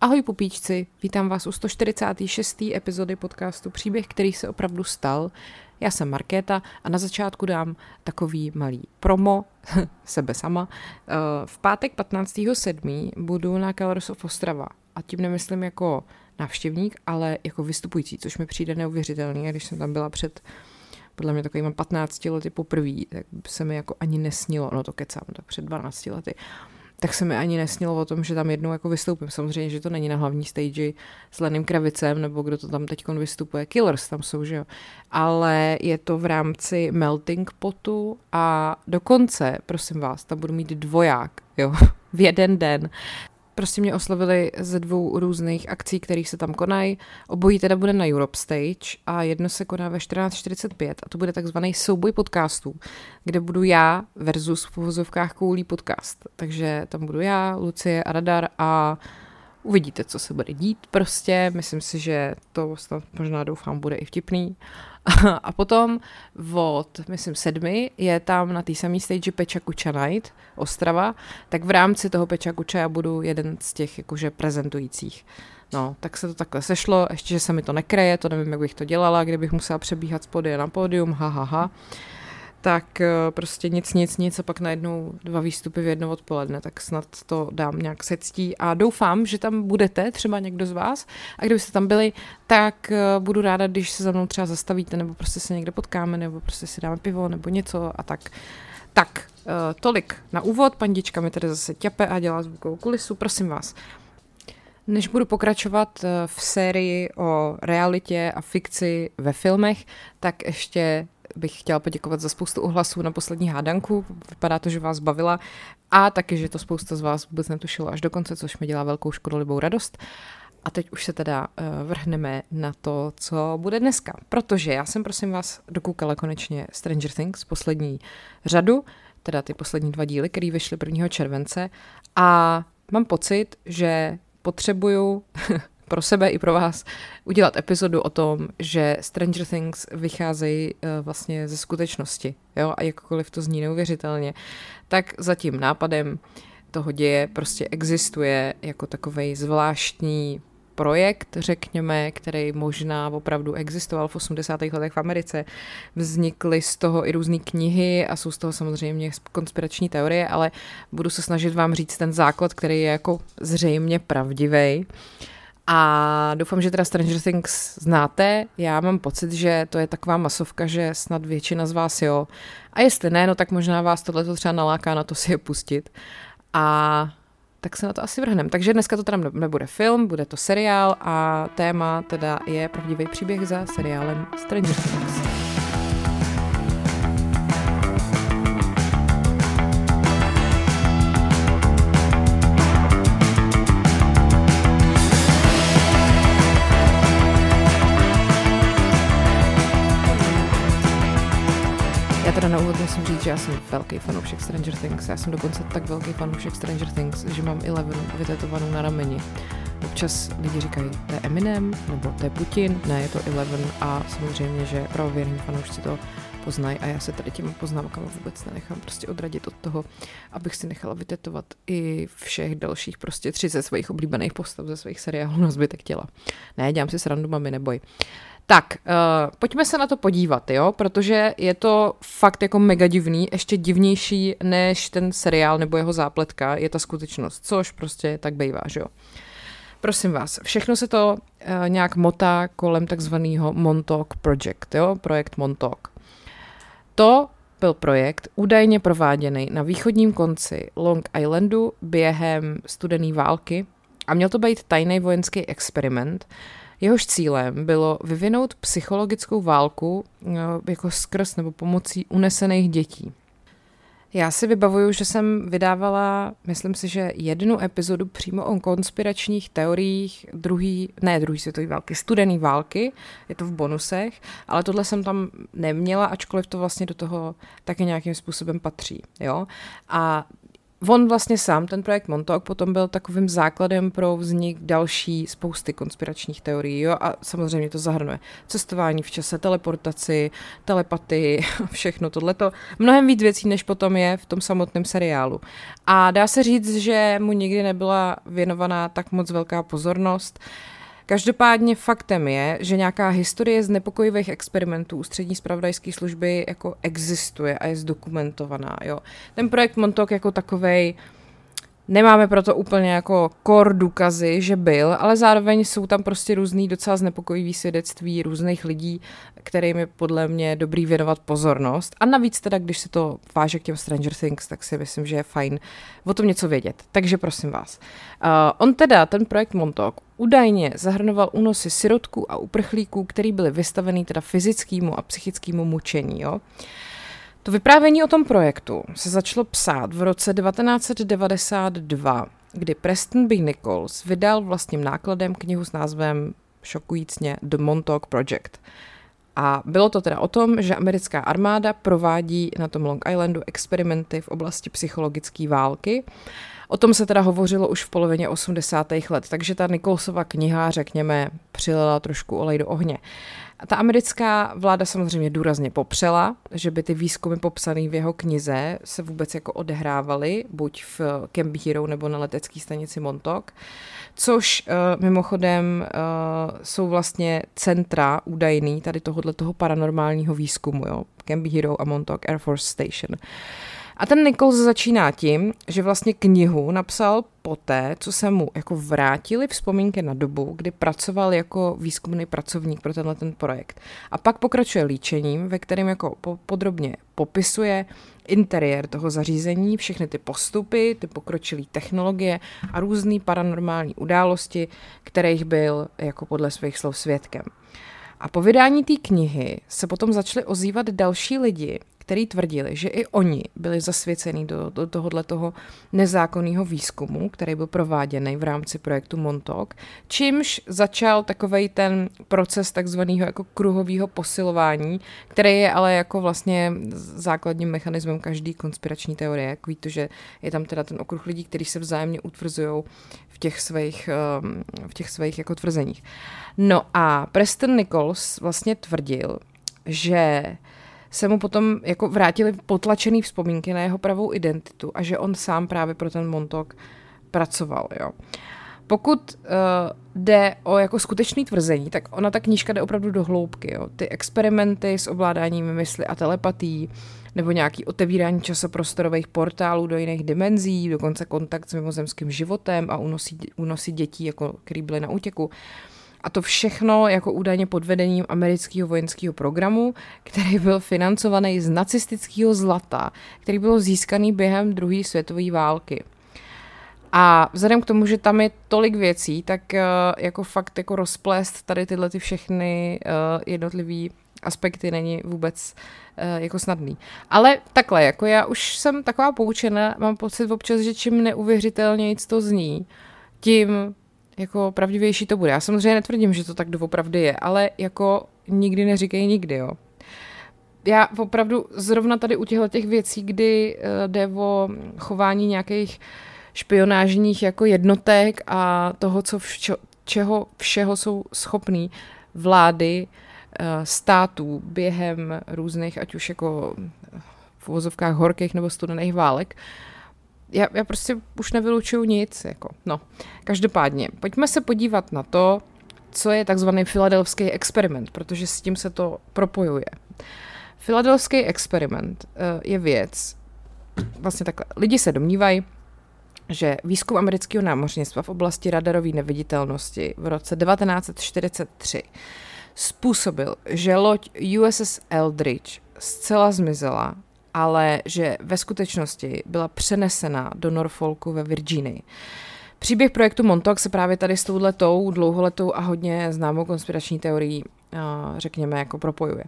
Ahoj pupíčci, vítám vás u 146. epizody podcastu Příběh, který se opravdu stal. Já jsem Markéta a na začátku dám takový malý promo, sebe sama. Eh, v pátek 15.7. budu na Colors of Ostrava a tím nemyslím jako návštěvník, ale jako vystupující, což mi přijde neuvěřitelný. Když jsem tam byla před podle mě takovými 15 lety poprvé, tak se mi jako ani nesnilo, no to kecám, tak před 12 lety, tak se mi ani nesnilo o tom, že tam jednou jako vystoupím. Samozřejmě, že to není na hlavní stage s Lenem Kravicem, nebo kdo to tam teď vystupuje. Killers tam jsou, že jo. Ale je to v rámci Melting Potu a dokonce, prosím vás, tam budu mít dvoják, jo, v jeden den prostě mě oslovili ze dvou různých akcí, kterých se tam konají. Obojí teda bude na Europe Stage a jedno se koná ve 14.45 a to bude takzvaný souboj podcastů, kde budu já versus v povozovkách koulí podcast. Takže tam budu já, Lucie a Radar a uvidíte, co se bude dít prostě. Myslím si, že to snad možná doufám bude i vtipný. a potom od, myslím, sedmi je tam na té samé stage Peča Kuča Night, Ostrava, tak v rámci toho Peča Kuča já budu jeden z těch jakože prezentujících. No, tak se to takhle sešlo, ještě, že se mi to nekreje, to nevím, jak bych to dělala, kdybych musela přebíhat z na pódium, ha, ha, ha tak eh, prostě nic, nic, nic a pak najednou dva výstupy v jedno odpoledne, tak snad to dám nějak sectí a doufám, že tam budete, třeba někdo z vás a kdybyste tam byli, tak eh, budu ráda, když se za mnou třeba zastavíte nebo prostě se někde potkáme nebo prostě si dáme pivo nebo něco a tak. Tak, eh, tolik na úvod, pandička mi tady zase ťape a dělá zvukovou kulisu, prosím vás. Než budu pokračovat v sérii o realitě a fikci ve filmech, tak ještě bych chtěla poděkovat za spoustu ohlasů na poslední hádanku. Vypadá to, že vás bavila a taky, že to spousta z vás vůbec netušilo až do konce, což mi dělá velkou škodolibou radost. A teď už se teda uh, vrhneme na to, co bude dneska. Protože já jsem, prosím vás, dokoukala konečně Stranger Things, poslední řadu, teda ty poslední dva díly, které vyšly 1. července a mám pocit, že potřebuju pro sebe i pro vás udělat epizodu o tom, že Stranger Things vycházejí uh, vlastně ze skutečnosti, jo, a jakkoliv to zní neuvěřitelně, tak za tím nápadem toho děje prostě existuje jako takový zvláštní projekt, řekněme, který možná opravdu existoval v 80. letech v Americe. Vznikly z toho i různé knihy a jsou z toho samozřejmě konspirační teorie, ale budu se snažit vám říct ten základ, který je jako zřejmě pravdivý. A doufám, že teda Stranger Things znáte. Já mám pocit, že to je taková masovka, že snad většina z vás jo. A jestli ne, no tak možná vás tohle třeba naláká na to si je pustit. A tak se na to asi vrhnem. Takže dneska to teda nebude film, bude to seriál a téma teda je pravdivý příběh za seriálem Stranger Things. Na úvod musím říct, že já jsem velký fanoušek Stranger Things. Já jsem dokonce tak velký fanoušek Stranger Things, že mám Eleven vytetovanou na rameni. Občas lidi říkají, to je Eminem, nebo to je Putin, ne, je to Eleven a samozřejmě, že pravověrní fanoušci to poznají a já se tady těma poznámkama vůbec nenechám prostě odradit od toho, abych si nechala vytetovat i všech dalších prostě tři ze svých oblíbených postav ze svých seriálů na zbytek těla. Ne, dělám si srandu, mami, neboj. Tak, uh, pojďme se na to podívat, jo, protože je to fakt jako mega divný, ještě divnější než ten seriál nebo jeho zápletka, je ta skutečnost, což prostě tak bývá, že jo. Prosím vás, všechno se to uh, nějak motá kolem takzvaného Montauk Project, jo, projekt Montauk. To byl projekt údajně prováděný na východním konci Long Islandu během studené války a měl to být tajný vojenský experiment, Jehož cílem bylo vyvinout psychologickou válku eh, jako skrz nebo pomocí unesených dětí. Já si vybavuju, že jsem vydávala, myslím si, že jednu epizodu přímo o konspiračních teoriích druhý, ne druhý světové války, studený války, je to v bonusech, ale tohle jsem tam neměla, ačkoliv to vlastně do toho taky nějakým způsobem patří. Jo? A on vlastně sám, ten projekt Montauk, potom byl takovým základem pro vznik další spousty konspiračních teorií. Jo? A samozřejmě to zahrnuje cestování v čase, teleportaci, telepatii, všechno tohleto. Mnohem víc věcí, než potom je v tom samotném seriálu. A dá se říct, že mu nikdy nebyla věnovaná tak moc velká pozornost. Každopádně faktem je, že nějaká historie z nepokojivých experimentů ústřední spravodajské služby jako existuje a je zdokumentovaná. Jo. Ten projekt Montauk jako takovej Nemáme proto úplně jako kor důkazy, že byl, ale zároveň jsou tam prostě různý docela znepokojivý svědectví různých lidí, kterým je podle mě dobrý věnovat pozornost. A navíc teda, když se to váže k těm Stranger Things, tak si myslím, že je fajn o tom něco vědět. Takže prosím vás. Uh, on teda, ten projekt Montauk, údajně zahrnoval únosy sirotků a uprchlíků, který byly vystavený teda fyzickému a psychickému mučení. Jo? Uh, to vyprávění o tom projektu se začalo psát v roce 1992, kdy Preston B. Nichols vydal vlastním nákladem knihu s názvem šokujícně The Montauk Project. A bylo to teda o tom, že americká armáda provádí na tom Long Islandu experimenty v oblasti psychologické války. O tom se teda hovořilo už v polovině 80. let, takže ta Nicholsova kniha, řekněme, přilila trošku olej do ohně. A ta americká vláda samozřejmě důrazně popřela, že by ty výzkumy popsané v jeho knize se vůbec jako odehrávaly, buď v Camp Hero nebo na letecké stanici Montauk, což uh, mimochodem uh, jsou vlastně centra údajný tady tohohle toho paranormálního výzkumu, jo? Camp Hero a Montauk Air Force Station. Uh, a ten Nichols začíná tím, že vlastně knihu napsal poté, co se mu jako vrátili vzpomínky na dobu, kdy pracoval jako výzkumný pracovník pro tenhle ten projekt. A pak pokračuje líčením, ve kterém jako podrobně popisuje interiér toho zařízení, všechny ty postupy, ty pokročilé technologie a různé paranormální události, kterých byl jako podle svých slov svědkem. A po vydání té knihy se potom začaly ozývat další lidi, který tvrdili, že i oni byli zasvěcení do, do tohohle toho nezákonného výzkumu, který byl prováděný v rámci projektu Montauk, čímž začal takový ten proces takzvaného jako kruhového posilování, který je ale jako vlastně základním mechanismem každý konspirační teorie, jako to, že je tam teda ten okruh lidí, kteří se vzájemně utvrzují v těch svých, um, v těch svých jako tvrzeních. No a Preston Nichols vlastně tvrdil, že se mu potom jako vrátili potlačený vzpomínky na jeho pravou identitu a že on sám právě pro ten Montok pracoval, jo. Pokud uh, jde o jako skutečný tvrzení, tak ona ta knížka jde opravdu do hloubky. Jo. Ty experimenty s ovládáním mysli a telepatí, nebo nějaký otevírání časoprostorových portálů do jiných dimenzí, dokonce kontakt s mimozemským životem a unosí, unosí dětí, jako, který byly na útěku. Uh, a to všechno jako údajně pod vedením amerického vojenského programu, který byl financovaný z nacistického zlata, který byl získaný během druhé světové války. A vzhledem k tomu, že tam je tolik věcí, tak uh, jako fakt jako rozplést tady tyhle ty všechny uh, jednotlivé aspekty není vůbec uh, jako snadný. Ale takhle, jako já už jsem taková poučena, mám pocit občas, že čím neuvěřitelně to zní, tím jako pravdivější to bude. Já samozřejmě netvrdím, že to tak doopravdy je, ale jako nikdy neříkej nikdy, jo. Já opravdu zrovna tady u těchto těch věcí, kdy uh, jde o chování nějakých špionážních jako jednotek a toho, co vš- čeho všeho jsou schopný vlády uh, států během různých, ať už jako v uvozovkách horkých nebo studených válek, uh, já, já prostě už nevylučuju nic. Jako. No, každopádně, pojďme se podívat na to, co je takzvaný filadelfský experiment, protože s tím se to propojuje. Filadelfský experiment uh, je věc, vlastně takhle, lidi se domnívají, že výzkum amerického námořnictva v oblasti radarové neviditelnosti v roce 1943 způsobil, že loď USS Eldridge zcela zmizela ale že ve skutečnosti byla přenesena do Norfolku ve Virginii. Příběh projektu Montauk se právě tady s touhletou dlouholetou a hodně známou konspirační teorií, řekněme, jako propojuje.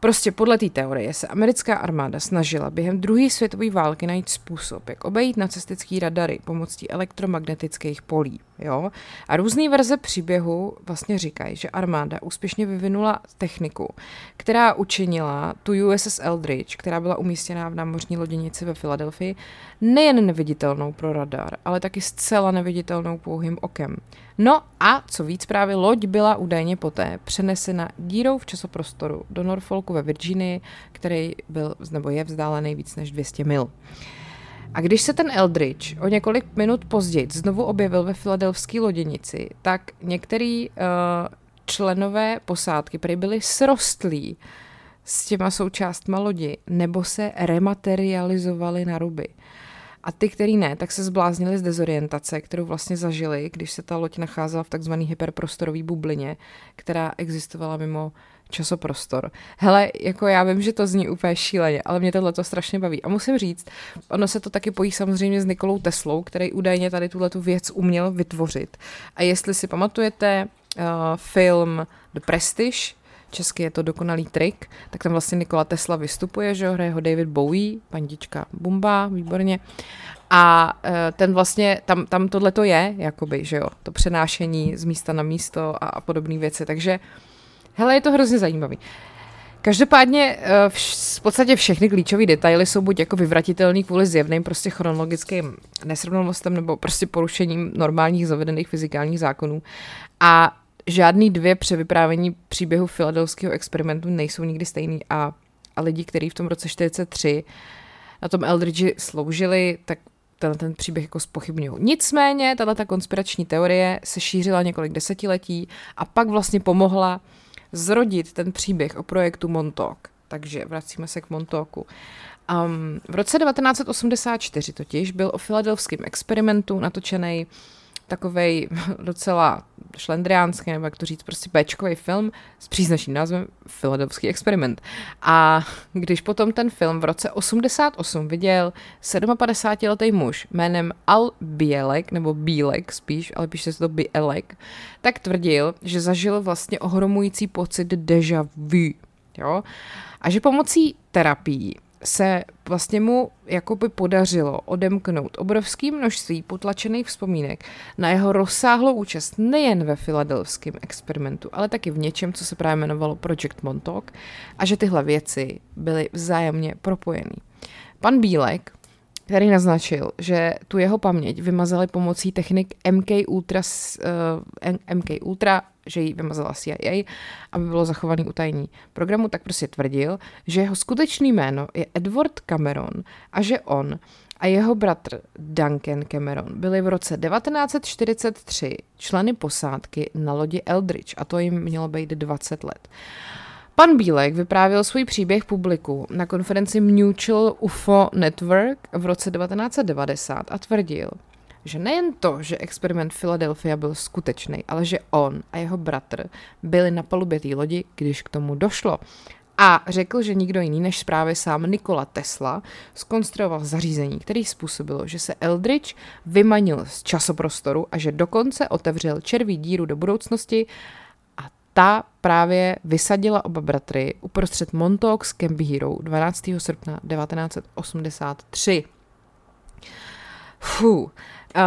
Prostě podle té teorie se americká armáda snažila během druhé světové války najít způsob, jak obejít nacistický radary pomocí elektromagnetických polí. Jo? A různé verze příběhu vlastně říkají, že armáda úspěšně vyvinula techniku, která učinila tu USS Eldridge, která byla umístěná v námořní loděnici ve Filadelfii, nejen neviditelnou pro radar, ale taky zcela neviditelnou pouhým okem. No a co víc, právě loď byla údajně poté přenesena dírou v časoprostoru do Norfolku ve Virginii, který byl nebo je vzdálený víc než 200 mil. A když se ten Eldridge o několik minut později znovu objevil ve filadelfské loděnici, tak některý uh, členové posádky prý byli srostlí s těma součástma lodi, nebo se rematerializovali na ruby. A ty, který ne, tak se zbláznili z dezorientace, kterou vlastně zažili, když se ta loď nacházela v takzvané hyperprostorové bublině, která existovala mimo časoprostor. Hele, jako já vím, že to zní úplně šíleně, ale mě tohle to strašně baví. A musím říct, ono se to taky pojí samozřejmě s Nikolou Teslou, který údajně tady tuhle tu věc uměl vytvořit. A jestli si pamatujete uh, film The Prestige, česky je to dokonalý trik, tak tam vlastně Nikola Tesla vystupuje, že hraje ho David Bowie, pandička Bumba, výborně. A uh, ten vlastně, tam, tam tohle to je, jakoby, že jo, to přenášení z místa na místo a, a podobné věci. Takže Hele, je to hrozně zajímavý. Každopádně eh, v podstatě všechny klíčové detaily jsou buď jako vyvratitelný kvůli zjevným prostě chronologickým nesrovnalostem nebo prostě porušením normálních zavedených fyzikálních zákonů. A žádný dvě převyprávění příběhu filadelského experimentu nejsou nikdy stejný a, a lidi, kteří v tom roce 43 na tom Eldridge sloužili, tak ten, ten příběh jako spochybňují. Nicméně, tato konspirační teorie se šířila několik desetiletí a pak vlastně pomohla zrodit ten příběh o projektu Montauk. Takže vracíme se k Montauku. Um, v roce 1984 totiž byl o filadelfském experimentu natočený takový docela šlendriánský, nebo jak to říct, prostě péčkový film s příznačným názvem Filadelfský experiment. A když potom ten film v roce 88 viděl 57-letý muž jménem Al Bielek, nebo Bílek spíš, ale píše se to Bielek, tak tvrdil, že zažil vlastně ohromující pocit deja vu. Jo? A že pomocí terapií se vlastně mu jakoby podařilo odemknout obrovské množství potlačených vzpomínek na jeho rozsáhlou účast nejen ve filadelfském experimentu, ale taky v něčem, co se právě jmenovalo Project Montauk a že tyhle věci byly vzájemně propojený. Pan Bílek, který naznačil, že tu jeho paměť vymazali pomocí technik MK Ultra, uh, MK Ultra že ji vymazala CIA, aby bylo zachovaný utajení programu, tak prostě tvrdil, že jeho skutečný jméno je Edward Cameron a že on a jeho bratr Duncan Cameron byli v roce 1943 členy posádky na lodi Eldridge a to jim mělo být 20 let. Pan Bílek vyprávěl svůj příběh publiku na konferenci Mutual UFO Network v roce 1990 a tvrdil, že nejen to, že experiment Philadelphia byl skutečný, ale že on a jeho bratr byli na palubě té lodi, když k tomu došlo. A řekl, že nikdo jiný než právě sám Nikola Tesla skonstruoval zařízení, který způsobilo, že se Eldridge vymanil z časoprostoru a že dokonce otevřel červí díru do budoucnosti a ta právě vysadila oba bratry uprostřed Montauk s Camp Hero 12. srpna 1983. Fuh. Uh,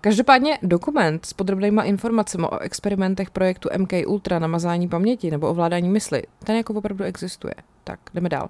každopádně dokument s podrobnýma informacemi o experimentech projektu MK Ultra na mazání paměti nebo ovládání mysli, ten jako opravdu existuje. Tak, jdeme dál.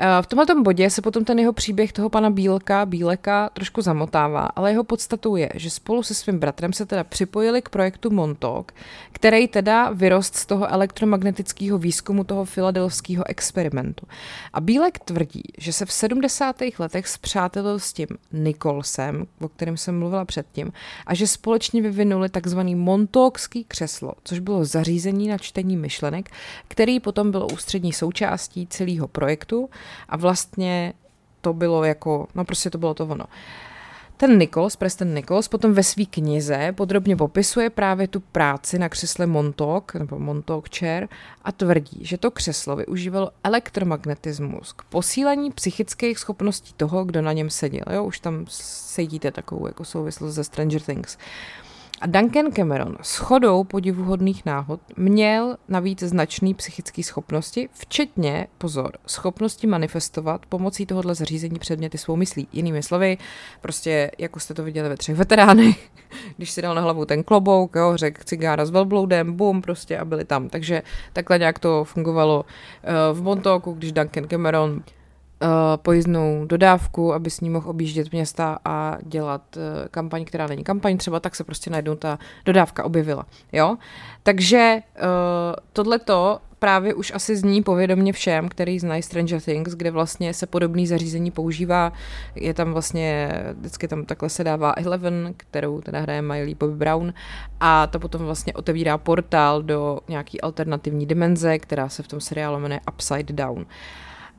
Eh, v tomto bodě se potom ten jeho příběh toho pana Bílka, Bíleka trošku zamotává, ale jeho podstatou je, že spolu se svým bratrem se teda připojili k projektu Montauk, který teda vyrost z toho elektromagnetického výzkumu toho filadelfského experimentu. A Bílek tvrdí, že se v 70. letech zpřátelil s tím Nikolsem, o kterém jsem mluvila předtím, a že společně vyvinuli takzvaný Montaukský křeslo, což bylo zařízení na čtení myšlenek, který potom bylo ústřední součástí celého projektu a vlastně to bylo jako, no prostě to bylo to ono. Ten Nichols, Preston Nichols, potom ve své knize podrobně popisuje právě tu práci na křesle Montauk, nebo Montauk chair, a tvrdí, že to křeslo využívalo elektromagnetismus k posílení psychických schopností toho, kdo na něm seděl. Jo, už tam sedíte takovou jako souvislost ze Stranger Things. A Duncan Cameron s chodou podivuhodných náhod měl navíc značný psychické schopnosti, včetně, pozor, schopnosti manifestovat pomocí tohohle zařízení předměty svou myslí. Jinými slovy, prostě, jako jste to viděli ve třech veteránech, když si dal na hlavu ten klobouk, jo, řekl cigára s velbloudem, bum, prostě a byli tam. Takže takhle nějak to fungovalo uh, v Montoku, když Duncan Cameron uh, pojízdnou dodávku, aby s ní mohl objíždět města a dělat uh, kampaň, která není kampaň třeba, tak se prostě najednou ta dodávka objevila. Jo? Takže uh, tohleto právě už asi zní povědomně všem, který znají Stranger Things, kde vlastně se podobný zařízení používá. Je tam vlastně, vždycky tam takhle se dává Eleven, kterou teda hraje Miley Bobby Brown a to potom vlastně otevírá portál do nějaký alternativní dimenze, která se v tom seriálu jmenuje Upside Down.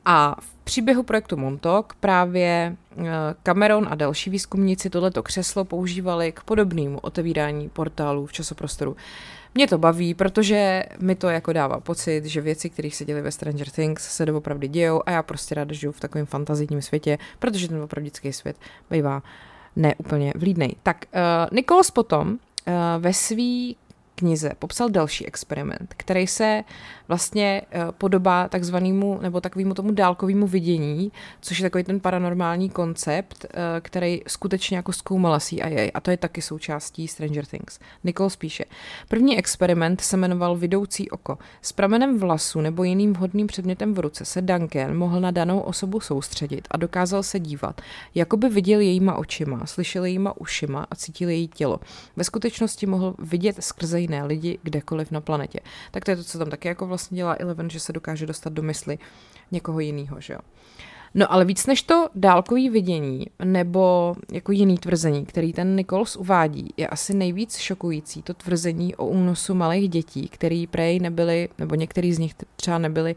A v příběhu projektu Montauk právě eh, Cameron a další výzkumníci tohleto křeslo používali k podobnému otevírání portálů v časoprostoru. Mě to baví, protože mi to jako dává pocit, že věci, které se děly ve Stranger Things, se doopravdy dějou a já prostě ráda žiju v takovém fantazijním světě, protože ten opravdický svět bývá neúplně vlídnej. Tak uh, Nichols potom uh, ve svý knize popsal další experiment, který se vlastně eh, podobá takzvanému nebo takovému tomu dálkovému vidění, což je takový ten paranormální koncept, eh, který skutečně jako zkoumala CIA a to je taky součástí Stranger Things. Nicole spíše. První experiment se jmenoval Vidoucí oko. S pramenem vlasu nebo jiným vhodným předmětem v ruce se Duncan mohl na danou osobu soustředit a dokázal se dívat, jako by viděl jejíma očima, slyšel jejíma ušima a cítil její tělo. Ve skutečnosti mohl vidět skrze jiné lidi kdekoliv na planetě. Tak to je to, co tam taky jako vlastně dělá Eleven, že se dokáže dostat do mysli někoho jiného, že jo. No ale víc než to dálkový vidění nebo jako jiný tvrzení, který ten Nichols uvádí, je asi nejvíc šokující to tvrzení o únosu malých dětí, který prej nebyly, nebo některý z nich třeba nebyli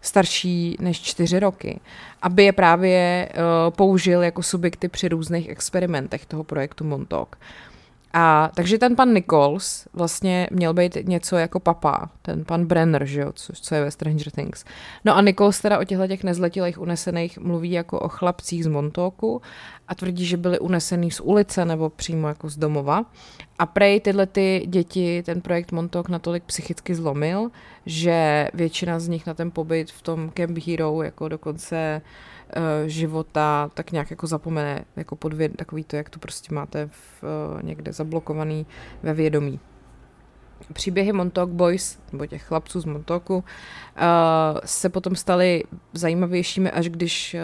starší než čtyři roky, aby je právě uh, použil jako subjekty při různých experimentech toho projektu Montauk. A takže ten pan Nichols vlastně měl být něco jako papa, ten pan Brenner, že jo, co, co je ve Stranger Things. No a Nichols teda o těchto těch nezletilých unesených mluví jako o chlapcích z Montoku a tvrdí, že byli unesený z ulice nebo přímo jako z domova. A prej tyhle ty děti ten projekt Montauk natolik psychicky zlomil, že většina z nich na ten pobyt v tom Camp Hero jako dokonce uh, života tak nějak jako zapomene, jako podvěd, takový to, jak to prostě máte v, uh, někde zablokovaný ve vědomí. Příběhy Montauk Boys, nebo těch chlapců z Montaku, uh, se potom staly zajímavějšími, až když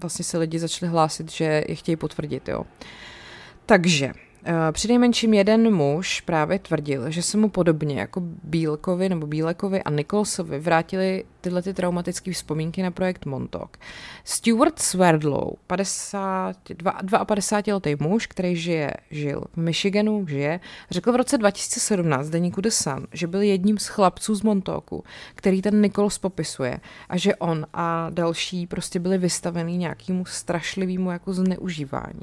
vlastně se lidi začali hlásit, že je chtějí potvrdit. Jo. Takže Eh, Přinejmenším jeden muž právě tvrdil, že se mu podobně jako Bílkovi nebo Bílekovi a Nicholsovi vrátili tyhle ty traumatické vzpomínky na projekt Montauk. Stuart Swerdlow, 52, 52 letý muž, který žije, žil v Michiganu, žije, řekl v roce 2017 deníku The Sun, že byl jedním z chlapců z Montauku, který ten Nichols popisuje a že on a další prostě byli vystaveni nějakému strašlivému jako zneužívání.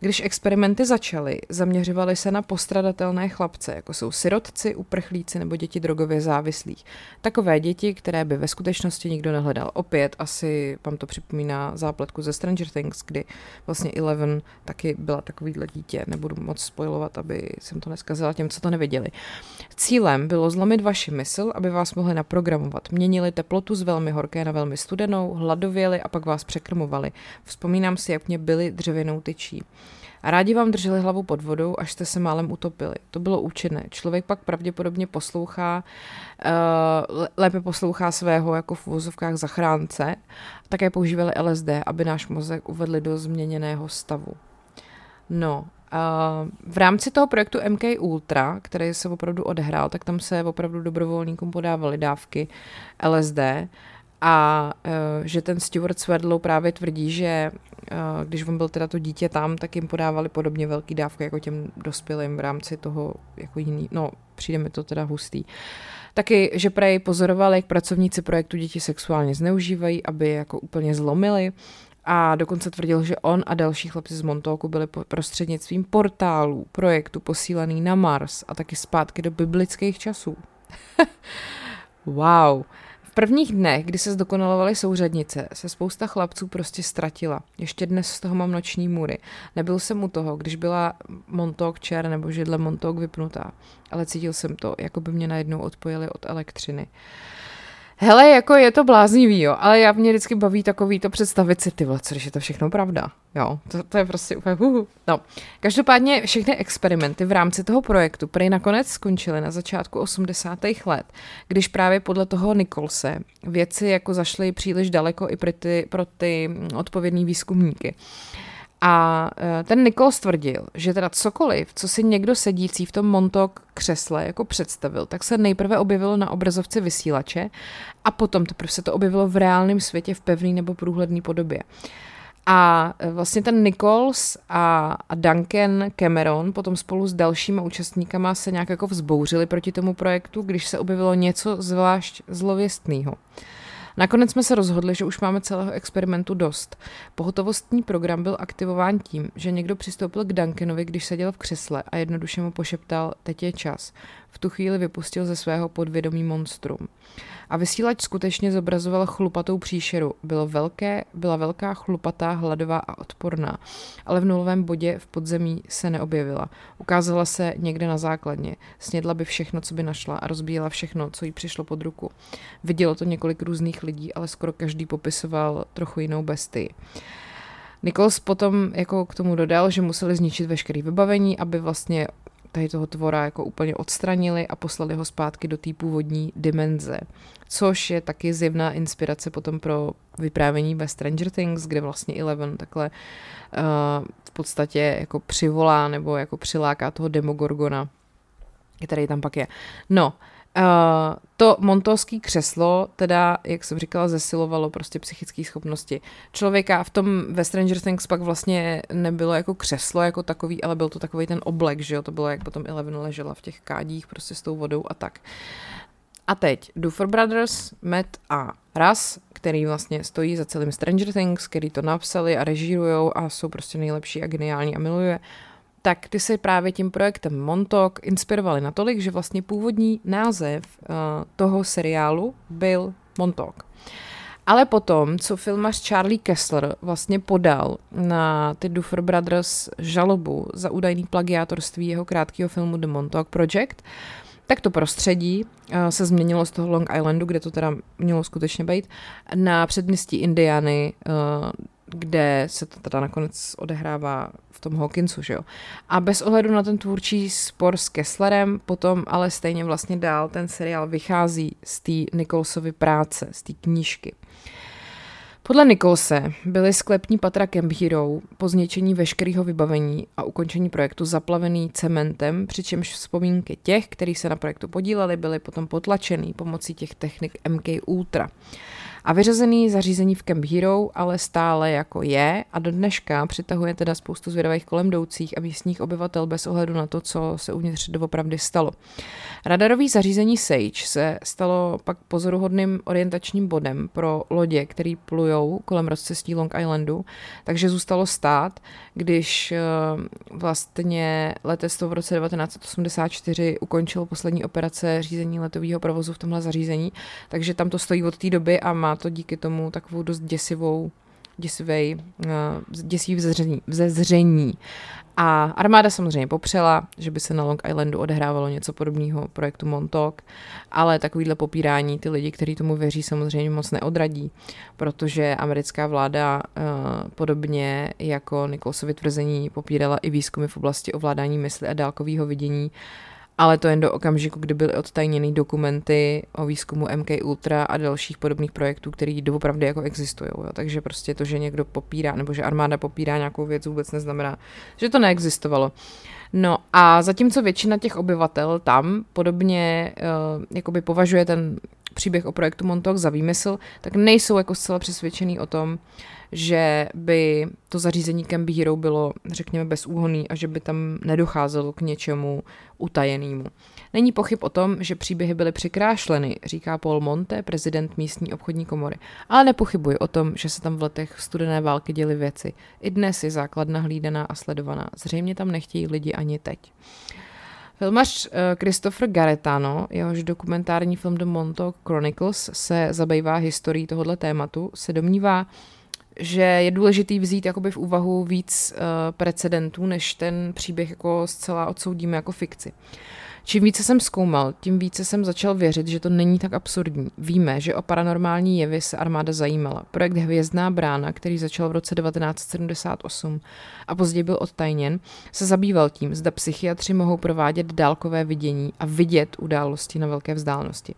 Když experimenty začaly, zaměřovaly se na postradatelné chlapce, jako jsou sirotci, uprchlíci nebo děti drogově závislých. Takové děti, které by ve skutečnosti nikdo nehledal. Opět asi vám to připomíná zápletku ze Stranger Things, kdy vlastně Eleven taky byla takovýhle dítě. Nebudu moc spojovat, aby jsem to neskazila těm, co to neviděli. Cílem bylo zlomit vaši mysl, aby vás mohli naprogramovat. Měnili teplotu z velmi horké na velmi studenou, hladověli a pak vás překrmovali. Vzpomínám si, jak mě byli dřevěnou tyčí. A rádi vám drželi hlavu pod vodou, až jste se málem utopili. To bylo účinné. Člověk pak pravděpodobně poslouchá, uh, lépe poslouchá svého jako v vozovkách zachránce. Také používali LSD, aby náš mozek uvedli do změněného stavu. No, Uh, v rámci toho projektu MK Ultra, který se opravdu odehrál, tak tam se opravdu dobrovolníkům podávaly dávky LSD a uh, že ten Stuart Swerdlow právě tvrdí, že uh, když on byl teda to dítě tam, tak jim podávali podobně velký dávky jako těm dospělým v rámci toho jako jiný, no přijde mi to teda hustý. Taky, že prej pozorovali, jak pracovníci projektu děti sexuálně zneužívají, aby je jako úplně zlomili a dokonce tvrdil, že on a další chlapci z Montoku byli prostřednictvím portálů projektu posílaný na Mars a taky zpátky do biblických časů. wow prvních dnech, kdy se zdokonalovaly souřadnice, se spousta chlapců prostě ztratila. Ještě dnes z toho mám noční můry. Nebyl jsem u toho, když byla Montauk čer nebo židle Montauk vypnutá, ale cítil jsem to, jako by mě najednou odpojili od elektřiny. Hele, jako je to bláznivý, jo, ale já mě vždycky baví takový to představit si, ty co když je to všechno pravda, jo, to, to je prostě úplně uhu. No, každopádně všechny experimenty v rámci toho projektu prej nakonec skončily na začátku 80. let, když právě podle toho Nikolse věci jako zašly příliš daleko i pro ty, pro ty odpovědní výzkumníky. A e, ten Nikol stvrdil, že teda cokoliv, co si někdo sedící v tom Montauk křesle jako představil, tak se nejprve objevilo na obrazovce vysílače a potom teprve se to objevilo v reálném světě v pevný nebo průhledné podobě. A e, vlastně ten Nichols a, a Duncan Cameron potom spolu s dalšíma účastníkama se nějak jako vzbouřili proti tomu projektu, když se objevilo něco zvlášť zlověstného. Nakonec jsme se rozhodli, že už máme celého experimentu dost. Pohotovostní program byl aktivován tím, že někdo přistoupil k Duncanovi, když seděl v křesle a jednoduše mu pošeptal, teď je čas. V tu chvíli vypustil ze svého podvědomí monstrum. A vysílač skutečně zobrazoval chlupatou příšeru. Bylo velké, byla velká, chlupatá, hladová a odporná, ale v nulovém bodě v podzemí se neobjevila. Ukázala se někde na základně. Snědla by všechno, co by našla a rozbíjela všechno, co jí přišlo pod ruku. Vidělo to několik různých lidí, ale skoro každý popisoval trochu jinou bestii. Nichols potom jako k tomu dodal, že museli zničit veškeré vybavení, aby vlastně tady toho tvora jako úplně odstranili a poslali ho zpátky do té původní dimenze. Což je taky zjevná inspirace potom pro vyprávění ve Stranger Things, kde vlastně Eleven takhle uh, v podstatě jako přivolá nebo jako přiláká toho Demogorgona, který tam pak je. No, uh, Uh, to montovský křeslo teda, jak jsem říkala, zesilovalo prostě psychické schopnosti člověka. V tom ve Stranger Things pak vlastně nebylo jako křeslo jako takový, ale byl to takový ten oblek, že jo, to bylo jak potom Eleven ležela v těch kádích prostě s tou vodou a tak. A teď Duffer Brothers, Matt a Russ, který vlastně stojí za celým Stranger Things, který to napsali a režírujou a jsou prostě nejlepší a geniální a miluje tak ty se právě tím projektem Montauk inspirovali natolik, že vlastně původní název uh, toho seriálu byl Montauk. Ale potom, co filmař Charlie Kessler vlastně podal na ty Duffer Brothers žalobu za údajný plagiátorství jeho krátkého filmu The Montauk Project, tak to prostředí uh, se změnilo z toho Long Islandu, kde to teda mělo skutečně být, na předměstí Indiany, uh, kde se to teda nakonec odehrává v tom Hawkinsu, že jo. A bez ohledu na ten tvůrčí spor s Kesslerem, potom ale stejně vlastně dál ten seriál vychází z té Nicholsovy práce, z té knížky. Podle Nicholse byly sklepní patra Camp Hero po zničení veškerého vybavení a ukončení projektu zaplavený cementem, přičemž vzpomínky těch, kteří se na projektu podíleli, byly potom potlačený pomocí těch technik MK Ultra. A vyřazený zařízení v Camp Hero ale stále jako je. A do dneška přitahuje teda spoustu zvědavých kolem a místních obyvatel bez ohledu na to, co se uvnitř doopravdy stalo. Radarový zařízení Sage se stalo pak pozoruhodným orientačním bodem pro lodě, který plujou kolem rozcestí Long Islandu, takže zůstalo stát, když eh, vlastně letectvo v roce 1984 ukončilo poslední operace řízení letového provozu v tomhle zařízení, takže tam to stojí od té doby a má to díky tomu takovou dost děsivou děsivej, uh, děsivý vzezření. A armáda samozřejmě popřela, že by se na Long Islandu odehrávalo něco podobného projektu Montauk, ale takovýhle popírání ty lidi, kteří tomu věří, samozřejmě moc neodradí, protože americká vláda uh, podobně jako Nikolsovi tvrzení popírala i výzkumy v oblasti ovládání mysli a dálkového vidění ale to jen do okamžiku, kdy byly odtajněny dokumenty o výzkumu MK Ultra a dalších podobných projektů, které doopravdy jako existují. Jo. Takže prostě to, že někdo popírá, nebo že armáda popírá nějakou věc, vůbec neznamená, že to neexistovalo. No a zatímco většina těch obyvatel tam podobně uh, jakoby považuje ten příběh o projektu Montauk za výmysl, tak nejsou jako zcela přesvědčený o tom, že by to zařízení Camp Hero bylo, řekněme, bezúhonný a že by tam nedocházelo k něčemu utajenému. Není pochyb o tom, že příběhy byly přikrášleny, říká Paul Monte, prezident místní obchodní komory. Ale nepochybuji o tom, že se tam v letech studené války děly věci. I dnes je základna hlídaná a sledovaná. Zřejmě tam nechtějí lidi ani teď. Filmař eh, Christopher Garetano, jehož dokumentární film The Montauk Chronicles se zabývá historií tohoto tématu, se domnívá, že je důležitý vzít jakoby v úvahu víc uh, precedentů, než ten příběh jako zcela odsoudíme jako fikci. Čím více jsem zkoumal, tím více jsem začal věřit, že to není tak absurdní. Víme, že o paranormální jevy se armáda zajímala. Projekt Hvězdná brána, který začal v roce 1978 a později byl odtajněn, se zabýval tím, zda psychiatři mohou provádět dálkové vidění a vidět události na velké vzdálenosti.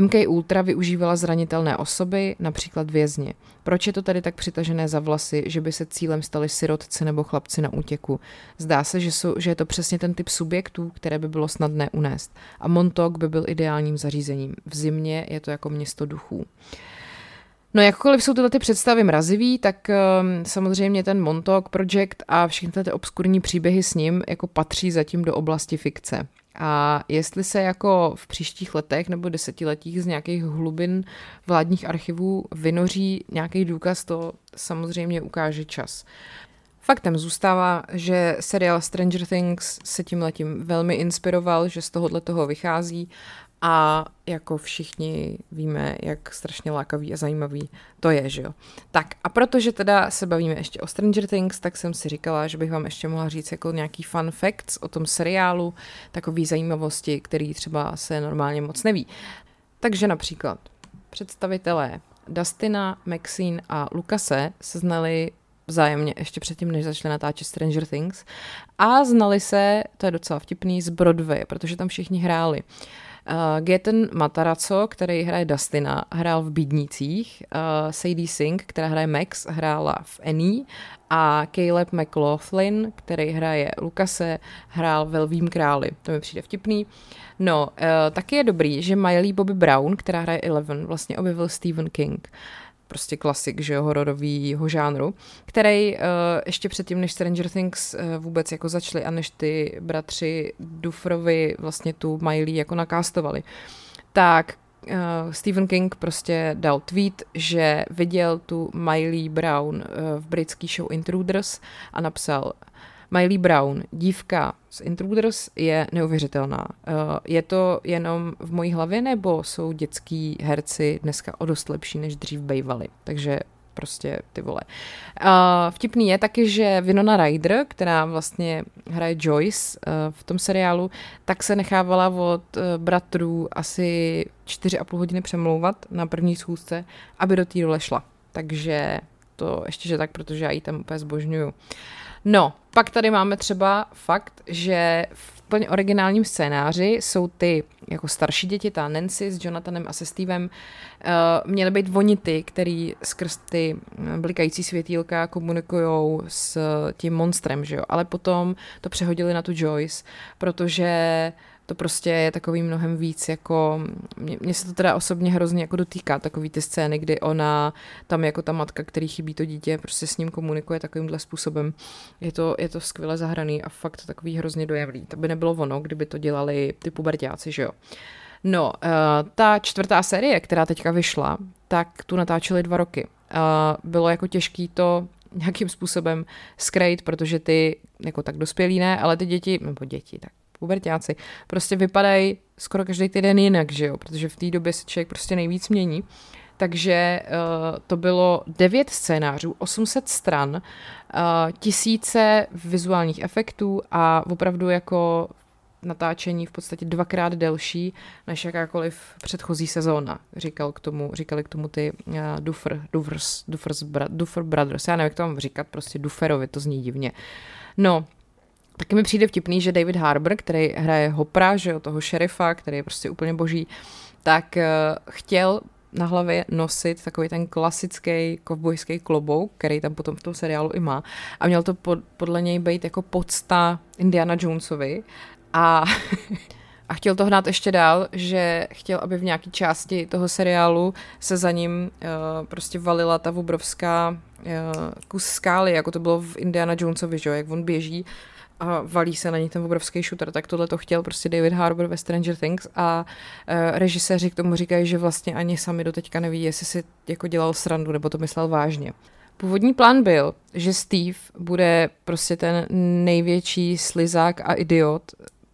MK Ultra využívala zranitelné osoby, například vězně. Proč je to tady tak přitažené za vlasy, že by se cílem stali sirotci nebo chlapci na útěku? Zdá se, že, jsou, že je to přesně ten typ subjektů, které by bylo snadné unést. A Montauk by byl ideálním zařízením. V zimě je to jako město duchů. No jakkoliv jsou tyhle ty představy mrazivý, tak um, samozřejmě ten Montauk Project a všechny ty obskurní příběhy s ním jako patří zatím do oblasti fikce. A jestli se jako v příštích letech nebo desetiletích z nějakých hlubin vládních archivů vynoří nějaký důkaz, to samozřejmě ukáže čas. Faktem zůstává, že seriál Stranger Things se tím letím velmi inspiroval, že z tohohle toho vychází a jako všichni víme, jak strašně lákavý a zajímavý to je, že jo. Tak a protože teda se bavíme ještě o Stranger Things, tak jsem si říkala, že bych vám ještě mohla říct jako nějaký fun facts o tom seriálu, takový zajímavosti, který třeba se normálně moc neví. Takže například představitelé Dustina, Maxine a Lukase se znali vzájemně ještě předtím, než začali natáčet Stranger Things a znali se, to je docela vtipný, z Broadway, protože tam všichni hráli. Uh, Gaten Matarazzo, který hraje Dustina, hrál v Bídnících, uh, Sadie Sink, která hraje Max, hrála v Annie a Caleb McLaughlin, který hraje Lukase, hrál ve Lvým králi. To mi přijde vtipný. No, uh, taky je dobrý, že Miley Bobby Brown, která hraje Eleven, vlastně objevil Stephen King. Uh, prostě klasik, že hororovýho žánru, který uh, ještě předtím, než Stranger Things uh, vůbec jako začali a než ty bratři Dufrovi vlastně tu Miley jako nakástovali, tak uh, Stephen King prostě dal tweet, že viděl tu Miley Brown uh, v britský show Intruders a napsal Miley Brown, dívka z Intruders, je neuvěřitelná. Eh, je to jenom v mojí hlavě, nebo jsou dětský herci dneska o dost lepší, než dřív bejvali? Takže prostě ty vole. Uh, vtipný je taky, že Winona Ryder, která vlastně hraje Joyce uh, v tom seriálu, tak se nechávala od bratrů asi 4,5 hodiny přemlouvat na první schůzce, aby do té role šla. Takže to ještě, že tak, protože já ji tam úplně zbožňuju. Uh, No, pak tady máme třeba fakt, že v plně originálním scénáři jsou ty jako starší děti, ta Nancy s Jonathanem a se Stevem, uh, měly být oni ty, který skrz ty eh, blikající světýlka komunikují s tím monstrem, že jo? Ale potom to přehodili na tu Joyce, protože uh, to prostě je takový mnohem víc jako, mně se to teda osobně hrozně jako dotýká, takový ty scény, kdy ona tam jako ta matka, který chybí to dítě, prostě s ním komunikuje takovýmhle způsobem. Je to, je to skvěle zahraný a fakt takový hrozně dojemný. To by nebylo ono, kdyby to dělali ty pubertáci, že jo. No, uh, ta čtvrtá série, která teďka vyšla, tak tu natáčeli dva roky. Uh, bylo jako těžký to nějakým způsobem skrejt, protože ty, jako tak dospělí ne, ale ty děti, nebo děti, tak pubertáci, prostě vypadají skoro každý týden jinak, že jo, protože v té době se člověk prostě nejvíc mění. Takže uh, to bylo devět scénářů, 800 stran, uh, tisíce vizuálních efektů a opravdu jako natáčení v podstatě dvakrát delší než jakákoliv předchozí sezóna, říkal k tomu, říkali k tomu ty uh, Duffer, Duffers, Duffers, Duffer Brothers, já nevím, jak to mám říkat, prostě Dufferovi, to zní divně. No, Taky mi přijde vtipný, že David Harbour, který hraje Hopra, že jo, toho šerifa, který je prostě úplně boží, tak uh, chtěl na hlavě nosit takový ten klasický kovbojský klobouk, který tam potom v tom seriálu i má. A měl to pod, podle něj být jako podsta Indiana Jonesovi. A, a chtěl to hnát ještě dál, že chtěl, aby v nějaké části toho seriálu se za ním uh, prostě valila ta obrovská uh, kus skály, jako to bylo v Indiana Jonesovi, že jak on běží a valí se na ní ten obrovský shooter, tak tohle to chtěl prostě David Harbour ve Stranger Things a uh, režiséři k tomu říkají, že vlastně ani sami do teďka neví, jestli si jako dělal srandu nebo to myslel vážně. Původní plán byl, že Steve bude prostě ten největší slizák a idiot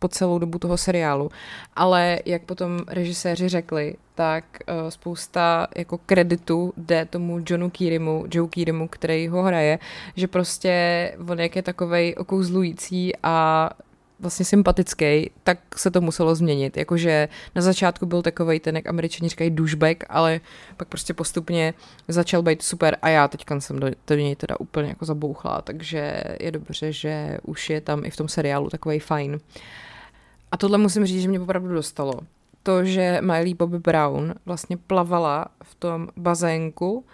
po celou dobu toho seriálu. Ale jak potom režiséři řekli, tak uh, spousta jako kreditu jde tomu Johnu Kirimu, Joe Kirimu, který ho hraje, že prostě on jak je takovej okouzlující a vlastně sympatický, tak se to muselo změnit. Jakože na začátku byl takový ten, jak američani říkají, douchebag, ale pak prostě postupně začal být super a já teďka jsem do, do něj teda úplně jako zabouchla, takže je dobře, že už je tam i v tom seriálu takový fajn. A tohle musím říct, že mě opravdu dostalo. To, že Miley Bobby Brown vlastně plavala v tom bazénku,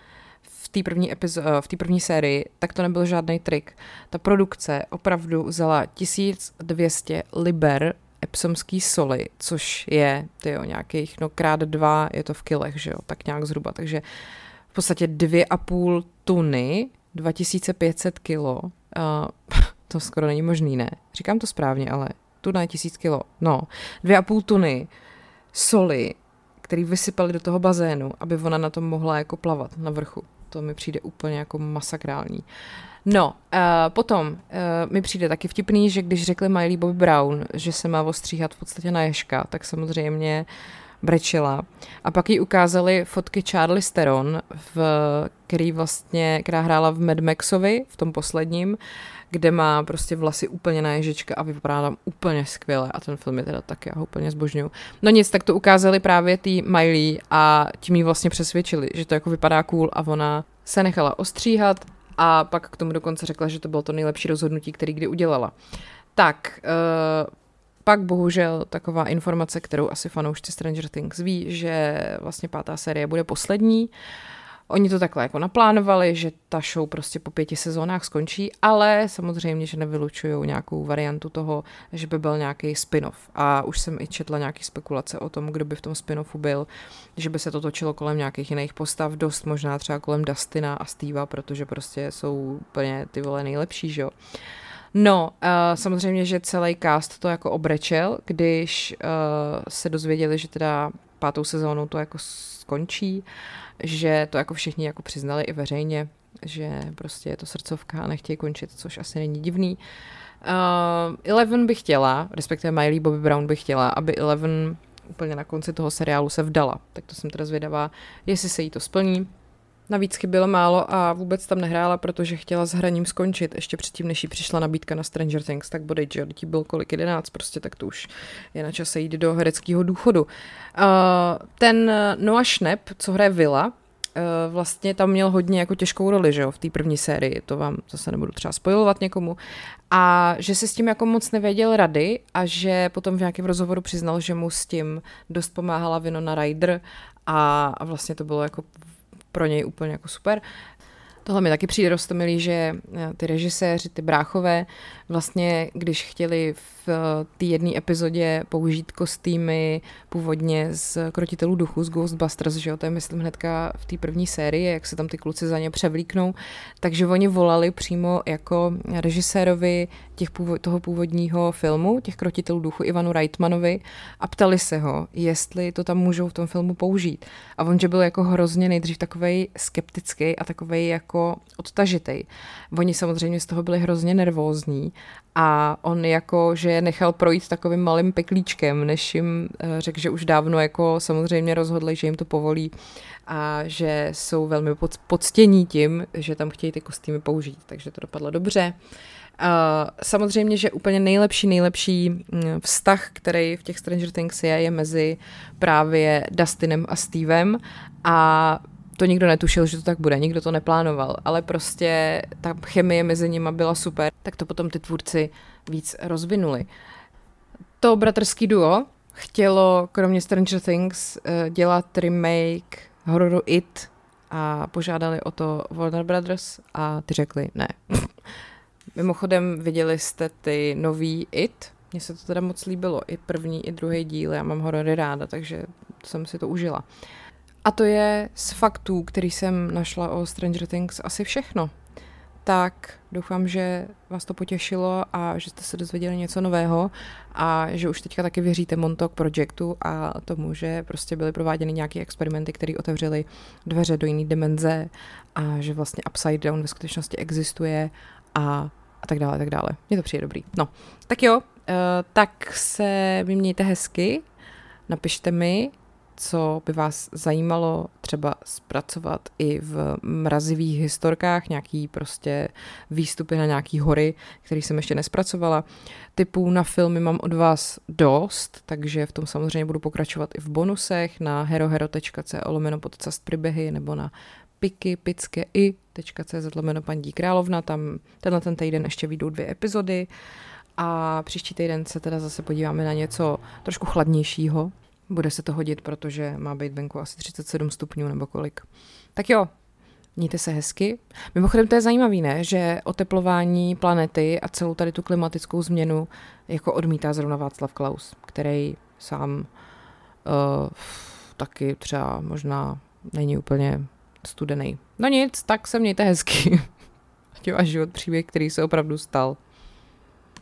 v té první, epizo- eh, první sérii, tak to nebyl žádný trik. Ta produkce opravdu vzala 1200 liber epsomský soli, což je tyjo, nějakých no krát dva, je to v kilech, že jo, tak nějak zhruba, takže v podstatě dvě a půl tuny, 2500 kilo, uh, to skoro není možný, ne? Říkám to správně, ale tuna je tisíc kilo, no, dvě a půl tuny soli, který vysypali do toho bazénu, aby ona na tom mohla jako plavat na vrchu to mi přijde úplně jako masakrální. No, uh, potom uh, mi přijde taky vtipný, že když řekli Miley Bobby Brown, že se má ostříhat v podstatě na ješka, tak samozřejmě brečela. A pak jí ukázali fotky Charlie Steron, v, který vlastně, která hrála v Mad Maxovi, v tom posledním, kde má prostě vlasy úplně na ježička a vypadá tam úplně skvěle a ten film je teda taky, já ho úplně zbožňuju. No nic, tak to ukázali právě tý Miley a tím jí vlastně přesvědčili, že to jako vypadá cool a ona se nechala ostříhat a pak k tomu dokonce řekla, že to bylo to nejlepší rozhodnutí, který kdy udělala. Tak, uh, pak bohužel taková informace, kterou asi fanoušci Stranger Things ví, že vlastně pátá série bude poslední. Oni to takhle jako naplánovali, že ta show prostě po pěti sezónách skončí, ale samozřejmě, že nevylučují nějakou variantu toho, že by byl nějaký spin-off. A už jsem i četla nějaké spekulace o tom, kdo by v tom spin-offu byl, že by se to točilo kolem nějakých jiných postav, dost možná třeba kolem Dustina a Steva, protože prostě jsou úplně ty vole nejlepší, že jo. No, uh, samozřejmě, že celý cast to jako obrečel, když uh, se dozvěděli, že teda pátou sezónu to jako skončí. Uh, že to jako všichni jako přiznali i veřejně, že prostě je to srdcovka a nechtějí končit, což asi není divný. Uh, Eleven by chtěla, respektive Miley Bobby Brown by chtěla, aby Eleven úplně na konci toho seriálu se vdala. Tak to jsem teda zvědavá, jestli se jí to splní. Navíc chybělo málo a vůbec tam nehrála, protože chtěla s hraním skončit. Ještě předtím, než jí přišla nabídka na Stranger Things, tak bodej, že ti byl kolik, jedenáct, prostě tak to už je na čase jít do hereckého důchodu. Uh, ten Noah Schnapp, co hraje Villa, uh, vlastně tam měl hodně jako těžkou roli, že jo, v té první sérii, to vám zase nebudu třeba spojovat někomu, a že se s tím jako moc nevěděl rady a že potom v nějakém rozhovoru přiznal, že mu s tím dost pomáhala Vinona Ryder a vlastně to bylo jako pro něj úplně jako super. Tohle mi taky přijde rostomilý, že eh, ty režiséři, ty bráchové, vlastně když chtěli v eh, té jedné epizodě použít kostýmy původně z Krotitelů duchu, z Ghostbusters, že jo, to je myslím hnedka v té první sérii, jak se tam ty kluci za ně převlíknou, takže oni volali přímo jako režisérovi těch původ, toho původního filmu, těch Krotitelů duchu Ivanu Reitmanovi a ptali se ho, jestli to tam můžou v tom filmu použít. A on, že byl jako hrozně nejdřív takovej skeptický a takovej jako odtažitej. Oni samozřejmě z toho byli hrozně nervózní a on jako, že je nechal projít takovým malým peklíčkem, než jim eh, řekl, že už dávno jako samozřejmě rozhodli, že jim to povolí a že jsou velmi poctění tím, že tam chtějí ty kostýmy použít, takže to dopadlo dobře. Uh, samozřejmě, že úplně nejlepší, nejlepší mm, vztah, který v těch Stranger Things je, je mezi právě Dustinem a Stevem a to nikdo netušil, že to tak bude, nikdo to neplánoval, ale prostě ta chemie mezi nimi byla super, tak to potom ty tvůrci víc rozvinuli. To bratrský duo chtělo kromě Stranger Things eh, dělat remake hororu It a požádali o to Warner Brothers a ty řekli ne. Mimochodem viděli jste ty nový It? Mně se to teda moc líbilo, i první, i druhý díl, já mám horory ráda, takže jsem si to užila. A to je z faktů, který jsem našla o Stranger Things asi všechno. Tak doufám, že vás to potěšilo a že jste se dozvěděli něco nového a že už teďka taky věříte Montauk Projectu a tomu, že prostě byly prováděny nějaké experimenty, které otevřely dveře do jiné dimenze a že vlastně Upside Down ve skutečnosti existuje a a tak dále, tak dále. Mně to přijde dobrý. No, tak jo, uh, tak se vymějte hezky, napište mi, co by vás zajímalo třeba zpracovat i v mrazivých historkách, nějaký prostě výstupy na nějaký hory, který jsem ještě nespracovala. Typů na filmy mám od vás dost, takže v tom samozřejmě budu pokračovat i v bonusech na herohero.co lomeno podcast příběhy nebo na piky, pické i .cz lomeno paní královna, tam tenhle ten týden ještě vyjdou dvě epizody a příští týden se teda zase podíváme na něco trošku chladnějšího, bude se to hodit, protože má být venku asi 37 stupňů nebo kolik. Tak jo, mějte se hezky. Mimochodem to je zajímavé, ne? že oteplování planety a celou tady tu klimatickou změnu jako odmítá zrovna Václav Klaus, který sám uh, taky třeba možná není úplně studený. No nic, tak se mějte hezky. Ať váš život příběh, který se opravdu stal.